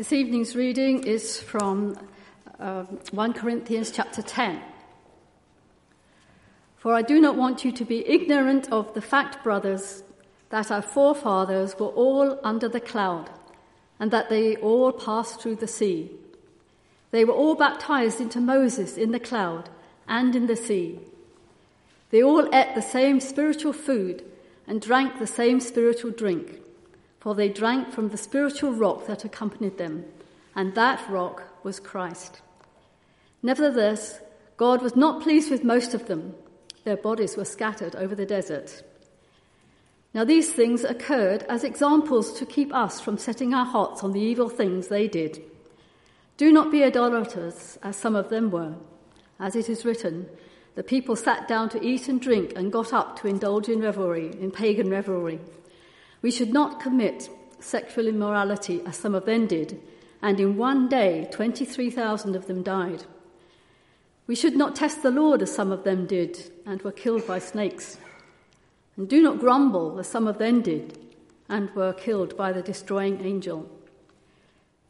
This evening's reading is from uh, 1 Corinthians chapter 10. For I do not want you to be ignorant of the fact, brothers, that our forefathers were all under the cloud, and that they all passed through the sea. They were all baptized into Moses in the cloud and in the sea. They all ate the same spiritual food and drank the same spiritual drink for they drank from the spiritual rock that accompanied them, and that rock was Christ. Nevertheless, God was not pleased with most of them. Their bodies were scattered over the desert. Now, these things occurred as examples to keep us from setting our hearts on the evil things they did. Do not be idolaters, as some of them were. As it is written, the people sat down to eat and drink and got up to indulge in revelry, in pagan revelry. We should not commit sexual immorality as some of them did, and in one day 23,000 of them died. We should not test the Lord as some of them did and were killed by snakes. And do not grumble as some of them did and were killed by the destroying angel.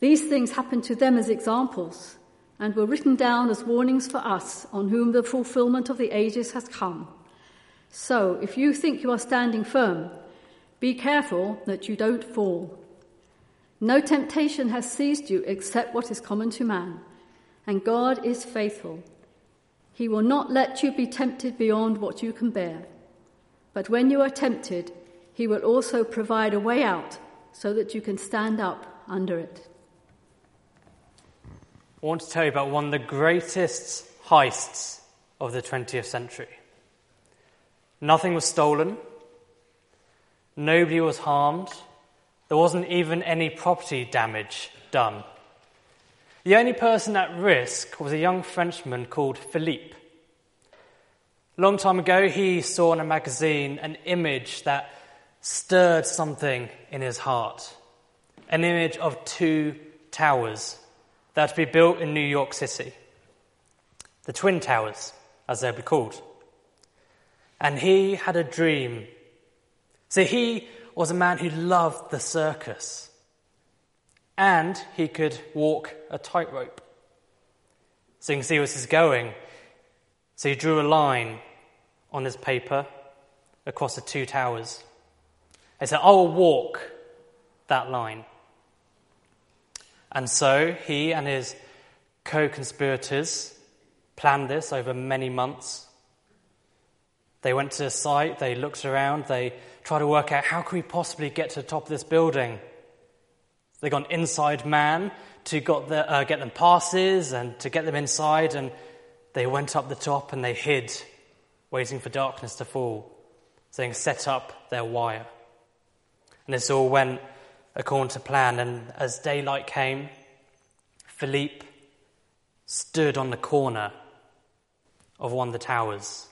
These things happened to them as examples and were written down as warnings for us on whom the fulfillment of the ages has come. So, if you think you are standing firm, be careful that you don't fall. No temptation has seized you except what is common to man, and God is faithful. He will not let you be tempted beyond what you can bear. But when you are tempted, He will also provide a way out so that you can stand up under it. I want to tell you about one of the greatest heists of the 20th century. Nothing was stolen, Nobody was harmed. There wasn't even any property damage done. The only person at risk was a young Frenchman called Philippe. A long time ago, he saw in a magazine an image that stirred something in his heart an image of two towers that would be built in New York City. The Twin Towers, as they'll be called. And he had a dream so he was a man who loved the circus. And he could walk a tightrope. So you can see where this is going. So he drew a line on his paper across the two towers. He said, I will walk that line. And so he and his co conspirators planned this over many months. They went to the site, they looked around, they tried to work out how can we possibly get to the top of this building. They got an inside man to got the, uh, get them passes and to get them inside, and they went up the top and they hid, waiting for darkness to fall, saying, set up their wire. And this all went according to plan, and as daylight came, Philippe stood on the corner of one of the towers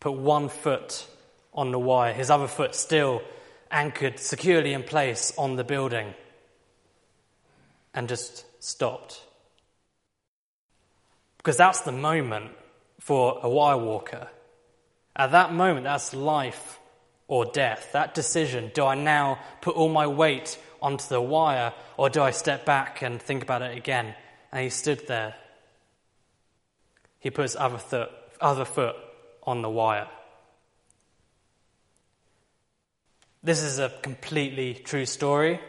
put one foot on the wire, his other foot still anchored securely in place on the building, and just stopped. Because that's the moment for a wire walker. At that moment, that's life or death. That decision do I now put all my weight onto the wire, or do I step back and think about it again? And he stood there. He put his other, th- other foot on the wire. This is a completely true story,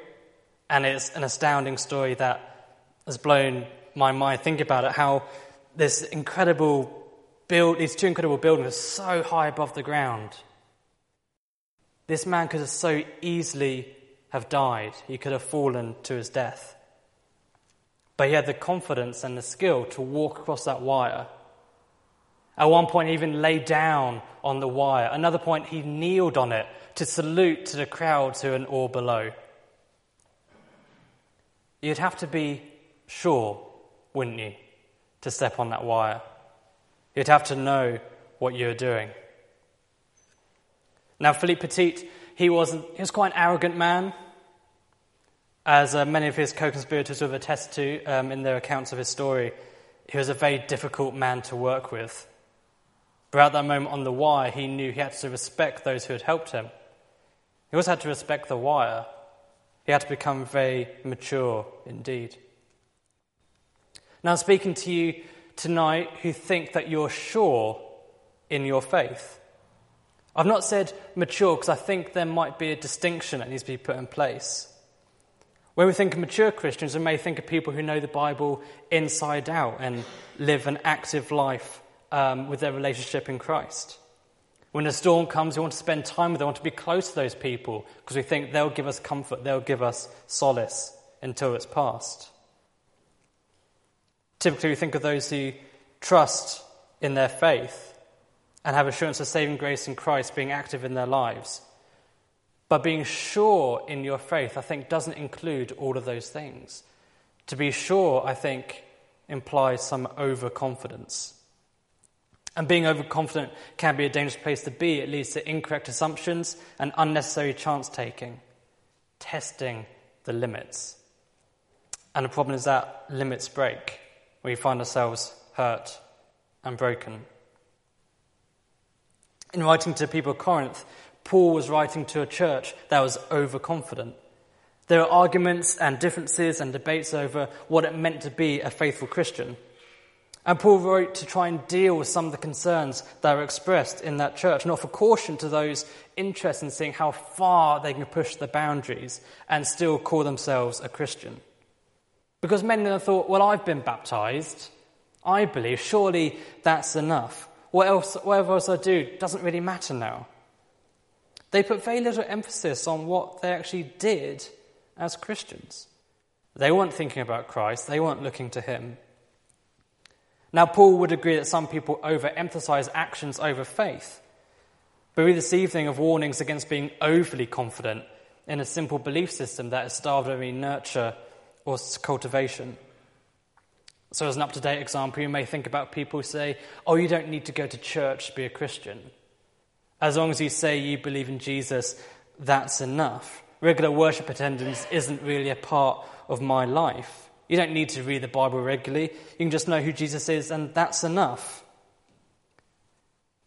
and it's an astounding story that has blown my mind. Think about it how this incredible build, these two incredible buildings are so high above the ground. This man could have so easily have died. He could have fallen to his death. But he had the confidence and the skill to walk across that wire at one point, he even lay down on the wire. Another point, he kneeled on it to salute to the crowds who were in awe below. You'd have to be sure, wouldn't you, to step on that wire? You'd have to know what you're doing. Now, Philippe Petit, he was, he was quite an arrogant man, as uh, many of his co conspirators would attest to um, in their accounts of his story. He was a very difficult man to work with. But at that moment on the wire, he knew he had to respect those who had helped him. He also had to respect the wire. He had to become very mature indeed. Now, speaking to you tonight who think that you're sure in your faith. I've not said mature because I think there might be a distinction that needs to be put in place. When we think of mature Christians, we may think of people who know the Bible inside out and live an active life um, with their relationship in Christ. When a storm comes, we want to spend time with them, we want to be close to those people because we think they'll give us comfort, they'll give us solace until it's past. Typically, we think of those who trust in their faith and have assurance of saving grace in Christ being active in their lives. But being sure in your faith, I think, doesn't include all of those things. To be sure, I think, implies some overconfidence. And being overconfident can be a dangerous place to be. It leads to incorrect assumptions and unnecessary chance taking, testing the limits. And the problem is that limits break we find ourselves hurt and broken. In writing to people of Corinth, Paul was writing to a church that was overconfident. There were arguments and differences and debates over what it meant to be a faithful Christian. And Paul wrote to try and deal with some of the concerns that were expressed in that church and offer caution to those interested in seeing how far they can push the boundaries and still call themselves a Christian. Because many of them thought, well, I've been baptized. I believe. Surely that's enough. What else, whatever else I do doesn't really matter now. They put very little emphasis on what they actually did as Christians. They weren't thinking about Christ, they weren't looking to Him. Now, Paul would agree that some people overemphasize actions over faith. But we this evening of warnings against being overly confident in a simple belief system that is starved of any nurture or cultivation. So, as an up to date example, you may think about people who say, Oh, you don't need to go to church to be a Christian. As long as you say you believe in Jesus, that's enough. Regular worship attendance isn't really a part of my life. You don't need to read the Bible regularly. You can just know who Jesus is, and that's enough.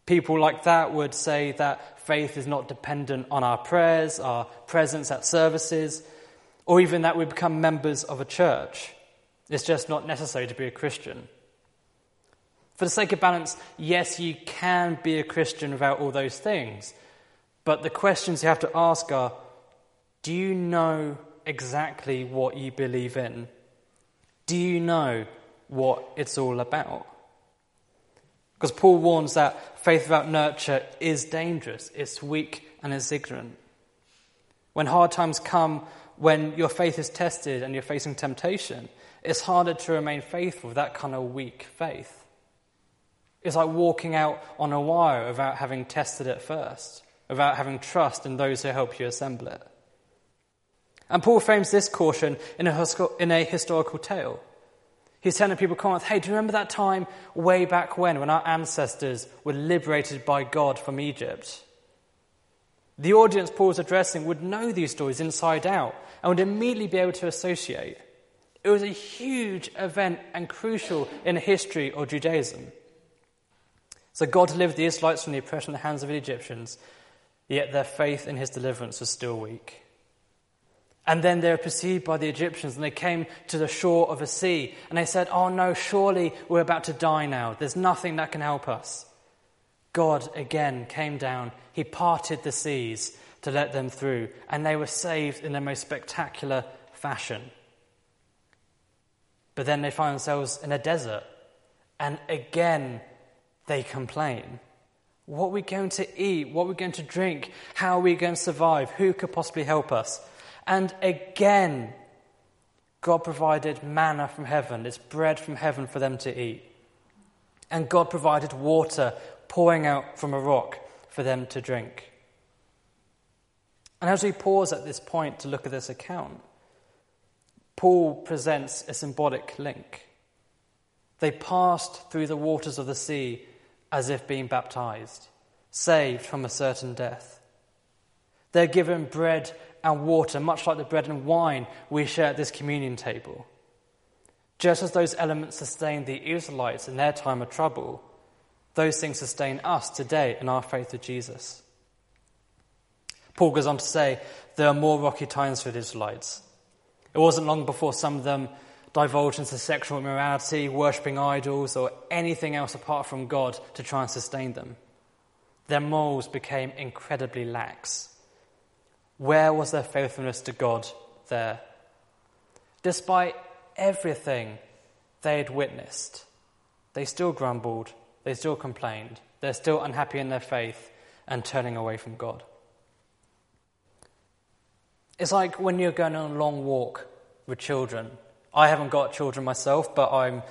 People like that would say that faith is not dependent on our prayers, our presence at services, or even that we become members of a church. It's just not necessary to be a Christian. For the sake of balance, yes, you can be a Christian without all those things. But the questions you have to ask are do you know exactly what you believe in? Do you know what it's all about? Because Paul warns that faith without nurture is dangerous, it's weak, and it's ignorant. When hard times come, when your faith is tested and you're facing temptation, it's harder to remain faithful with that kind of weak faith. It's like walking out on a wire without having tested it first, without having trust in those who help you assemble it. And Paul frames this caution in a, in a historical tale. He's telling people, Corinth, hey, do you remember that time way back when, when our ancestors were liberated by God from Egypt? The audience Paul's addressing would know these stories inside out and would immediately be able to associate. It was a huge event and crucial in the history of Judaism. So God delivered the Israelites from the oppression of the hands of the Egyptians, yet their faith in his deliverance was still weak. And then they were pursued by the Egyptians and they came to the shore of a sea and they said, Oh no, surely we're about to die now. There's nothing that can help us. God again came down, he parted the seas to let them through, and they were saved in the most spectacular fashion. But then they find themselves in a desert, and again they complain. What are we going to eat? What are we going to drink? How are we going to survive? Who could possibly help us? And again, God provided manna from heaven, it's bread from heaven for them to eat. And God provided water pouring out from a rock for them to drink. And as we pause at this point to look at this account, Paul presents a symbolic link. They passed through the waters of the sea as if being baptized, saved from a certain death. They're given bread and water, much like the bread and wine we share at this communion table. Just as those elements sustained the Israelites in their time of trouble, those things sustain us today in our faith of Jesus. Paul goes on to say there are more rocky times for the Israelites. It wasn't long before some of them divulged into sexual immorality, worshipping idols, or anything else apart from God to try and sustain them. Their morals became incredibly lax. Where was their faithfulness to God there? Despite everything they had witnessed, they still grumbled, they still complained, they're still unhappy in their faith and turning away from God. It's like when you're going on a long walk with children. I haven't got children myself, but I'm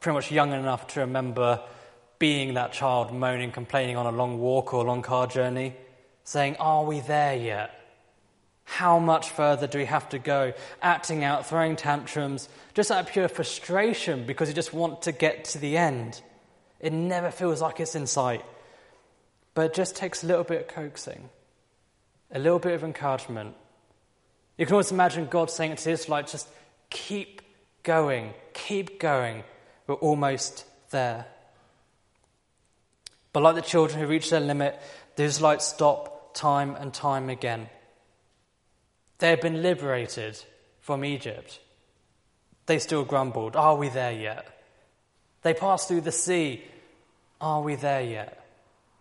pretty much young enough to remember being that child moaning, complaining on a long walk or a long car journey, saying, Are we there yet? How much further do we have to go? Acting out, throwing tantrums, just out of pure frustration because you just want to get to the end. It never feels like it's in sight. But it just takes a little bit of coaxing, a little bit of encouragement. You can always imagine God saying to the Israelites just keep going, keep going. We're almost there. But like the children who reach their limit, the Israelites stop time and time again. They had been liberated from Egypt. They still grumbled, Are we there yet? They passed through the sea. Are we there yet?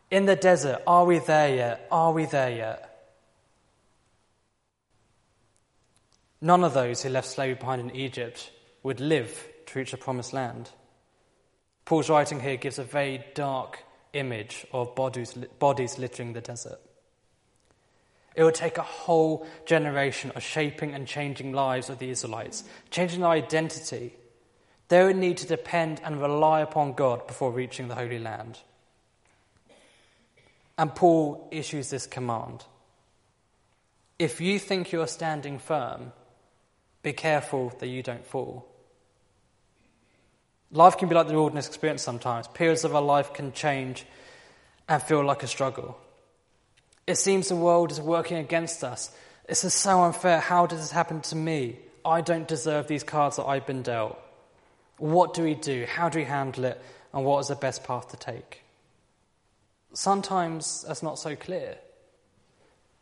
In the desert, are we there yet? Are we there yet? None of those who left slavery behind in Egypt would live to reach the promised land. Paul's writing here gives a very dark image of bodies, bodies littering the desert. It would take a whole generation of shaping and changing lives of the Israelites, changing their identity. They would need to depend and rely upon God before reaching the Holy Land. And Paul issues this command If you think you are standing firm, be careful that you don't fall. Life can be like the wilderness experience sometimes. Periods of our life can change and feel like a struggle. It seems the world is working against us. This is so unfair. How does this happen to me? I don't deserve these cards that I've been dealt. What do we do? How do we handle it? And what is the best path to take? Sometimes that's not so clear.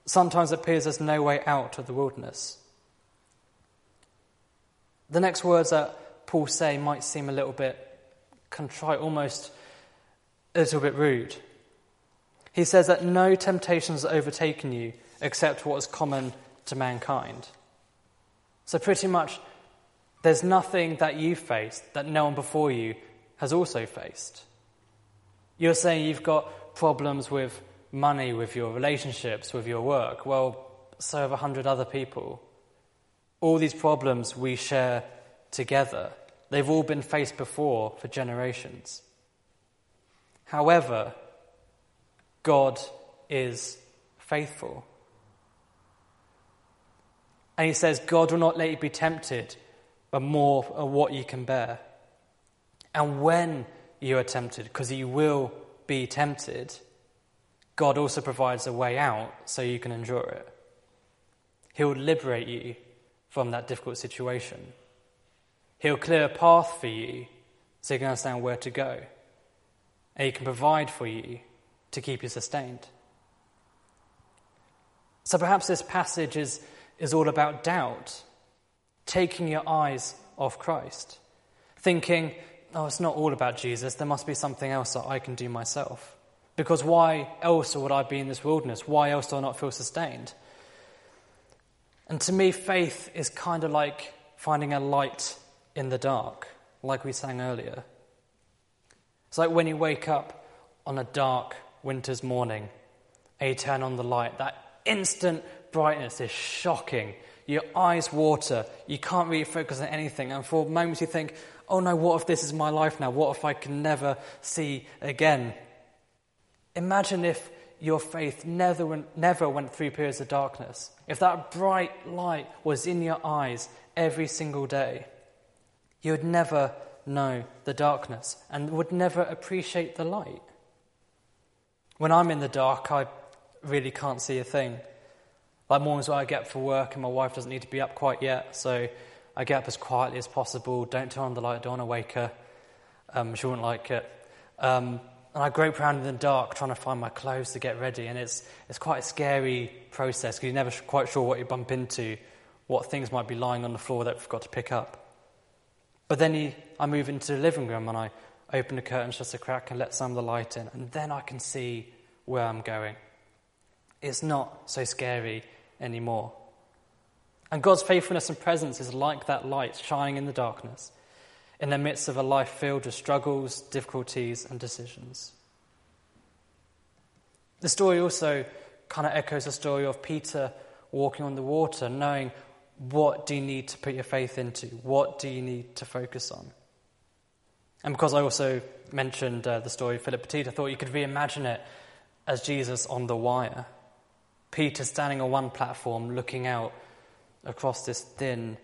Sometimes it appears there's no way out of the wilderness. The next words that Paul say might seem a little bit contrite, almost a little bit rude. He says that no temptation has overtaken you except what is common to mankind. So, pretty much, there's nothing that you've faced that no one before you has also faced. You're saying you've got problems with money, with your relationships, with your work. Well, so have a hundred other people. All these problems we share together. They've all been faced before for generations. However, God is faithful. And he says, God will not let you be tempted, but more of what you can bear. And when you are tempted, because you will be tempted, God also provides a way out so you can endure it. He will liberate you from that difficult situation. He'll clear a path for you so you can understand where to go. And He can provide for you to keep you sustained. So perhaps this passage is, is all about doubt, taking your eyes off Christ, thinking, oh, it's not all about Jesus, there must be something else that I can do myself. Because why else would I be in this wilderness? Why else do I not feel sustained? And to me, faith is kind of like finding a light in the dark, like we sang earlier. It's like when you wake up on a dark winter's morning and you turn on the light, that instant brightness is shocking. Your eyes water, you can't really focus on anything, and for moments you think, oh no, what if this is my life now? What if I can never see again? Imagine if your faith never went, never went through periods of darkness, if that bright light was in your eyes every single day, you would never know the darkness and would never appreciate the light. When I'm in the dark, I really can't see a thing. Like mornings where I get up for work and my wife doesn't need to be up quite yet, so I get up as quietly as possible. Don't turn on the light, don't want to wake her. Um, she wouldn't like it. Um, and I grope around in the dark trying to find my clothes to get ready. And it's, it's quite a scary process because you're never quite sure what you bump into, what things might be lying on the floor that you've got to pick up. But then he, I move into the living room and I open the curtains just a crack and let some of the light in. And then I can see where I'm going. It's not so scary anymore. And God's faithfulness and presence is like that light shining in the darkness in the midst of a life filled with struggles, difficulties, and decisions. The story also kind of echoes the story of Peter walking on the water, knowing what do you need to put your faith into? What do you need to focus on? And because I also mentioned uh, the story of Philip Petit, I thought you could reimagine it as Jesus on the wire. Peter standing on one platform looking out across this thin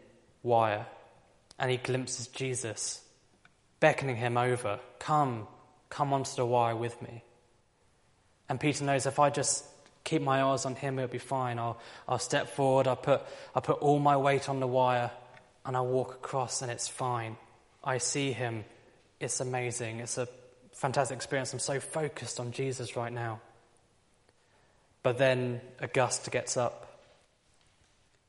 wire and he glimpses Jesus, beckoning him over, Come, come onto the wire with me. And Peter knows if I just keep my eyes on him, it'll be fine. I'll, I'll step forward, I'll put, I'll put all my weight on the wire, and I'll walk across, and it's fine. I see him. It's amazing. It's a fantastic experience. I'm so focused on Jesus right now. But then a gust gets up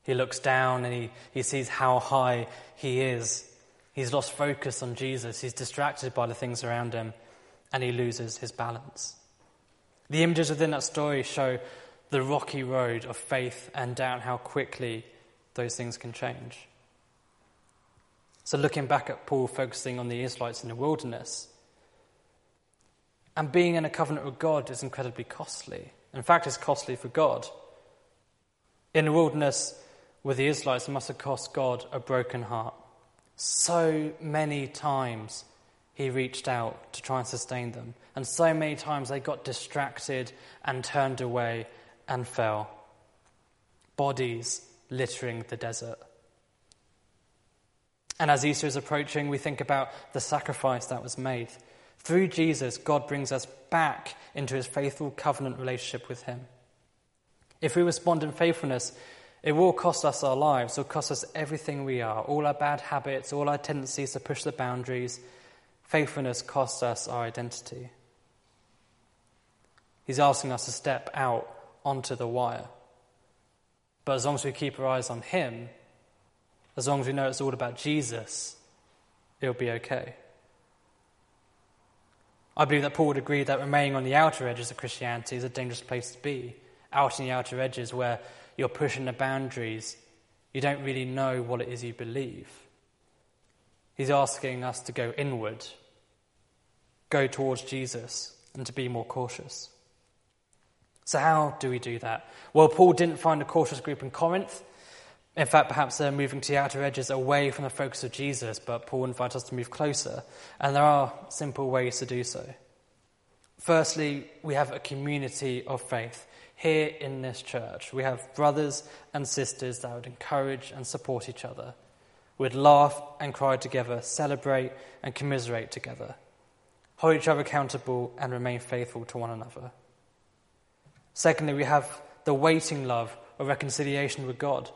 he looks down and he, he sees how high he is. He's lost focus on Jesus. He's distracted by the things around him and he loses his balance. The images within that story show the rocky road of faith and doubt, how quickly those things can change. So, looking back at Paul focusing on the Israelites in the wilderness, and being in a covenant with God is incredibly costly. In fact, it's costly for God. In the wilderness, with the Israelites, it must have cost God a broken heart. So many times he reached out to try and sustain them, and so many times they got distracted and turned away and fell. Bodies littering the desert. And as Easter is approaching, we think about the sacrifice that was made. Through Jesus, God brings us back into his faithful covenant relationship with him. If we respond in faithfulness, it will cost us our lives, it will cost us everything we are, all our bad habits, all our tendencies to push the boundaries. Faithfulness costs us our identity. He's asking us to step out onto the wire. But as long as we keep our eyes on Him, as long as we know it's all about Jesus, it'll be okay. I believe that Paul would agree that remaining on the outer edges of Christianity is a dangerous place to be. Out in the outer edges where you're pushing the boundaries, you don't really know what it is you believe. He's asking us to go inward, go towards Jesus, and to be more cautious. So, how do we do that? Well, Paul didn't find a cautious group in Corinth. In fact, perhaps they're moving to the outer edges away from the focus of Jesus, but Paul invites us to move closer. And there are simple ways to do so. Firstly, we have a community of faith here in this church. We have brothers and sisters that would encourage and support each other. We'd laugh and cry together, celebrate and commiserate together, hold each other accountable and remain faithful to one another. Secondly, we have the waiting love of reconciliation with God.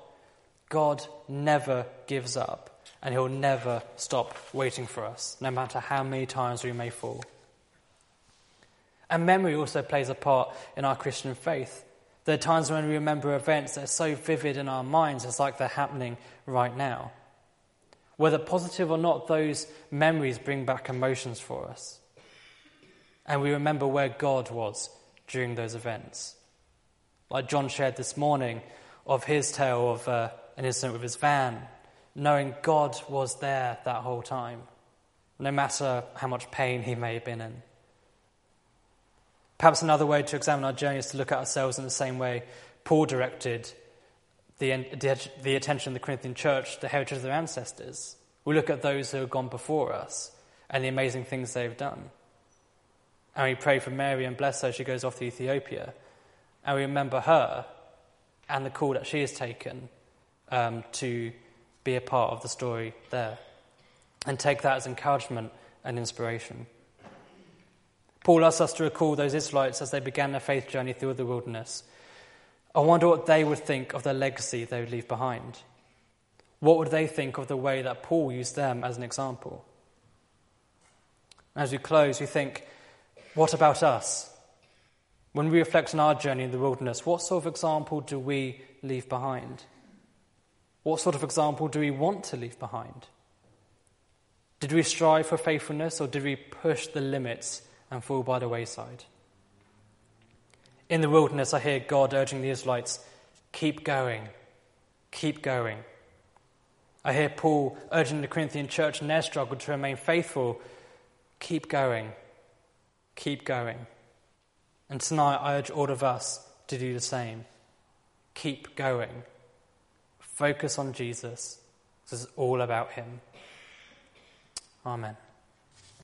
God never gives up, and He'll never stop waiting for us, no matter how many times we may fall. And memory also plays a part in our Christian faith. There are times when we remember events that are so vivid in our minds, it's like they're happening right now. Whether positive or not, those memories bring back emotions for us. And we remember where God was during those events. Like John shared this morning of his tale of uh, an incident with his van, knowing God was there that whole time, no matter how much pain he may have been in. Perhaps another way to examine our journey is to look at ourselves in the same way Paul directed the, the, attention of the Corinthian church, the heritage of their ancestors. We look at those who have gone before us and the amazing things they've done. And we pray for Mary and bless her. As she goes off to Ethiopia. And we remember her and the call that she has taken um, to be a part of the story there. And take that as encouragement and inspiration. Paul asks us to recall those Israelites as they began their faith journey through the wilderness. I wonder what they would think of the legacy they would leave behind. What would they think of the way that Paul used them as an example? As we close, we think what about us? When we reflect on our journey in the wilderness, what sort of example do we leave behind? What sort of example do we want to leave behind? Did we strive for faithfulness or did we push the limits and fall by the wayside? In the wilderness, I hear God urging the Israelites keep going, keep going. I hear Paul urging the Corinthian church in their struggle to remain faithful keep going, keep going. And tonight, I urge all of us to do the same. Keep going. Focus on Jesus. This is all about Him. Amen.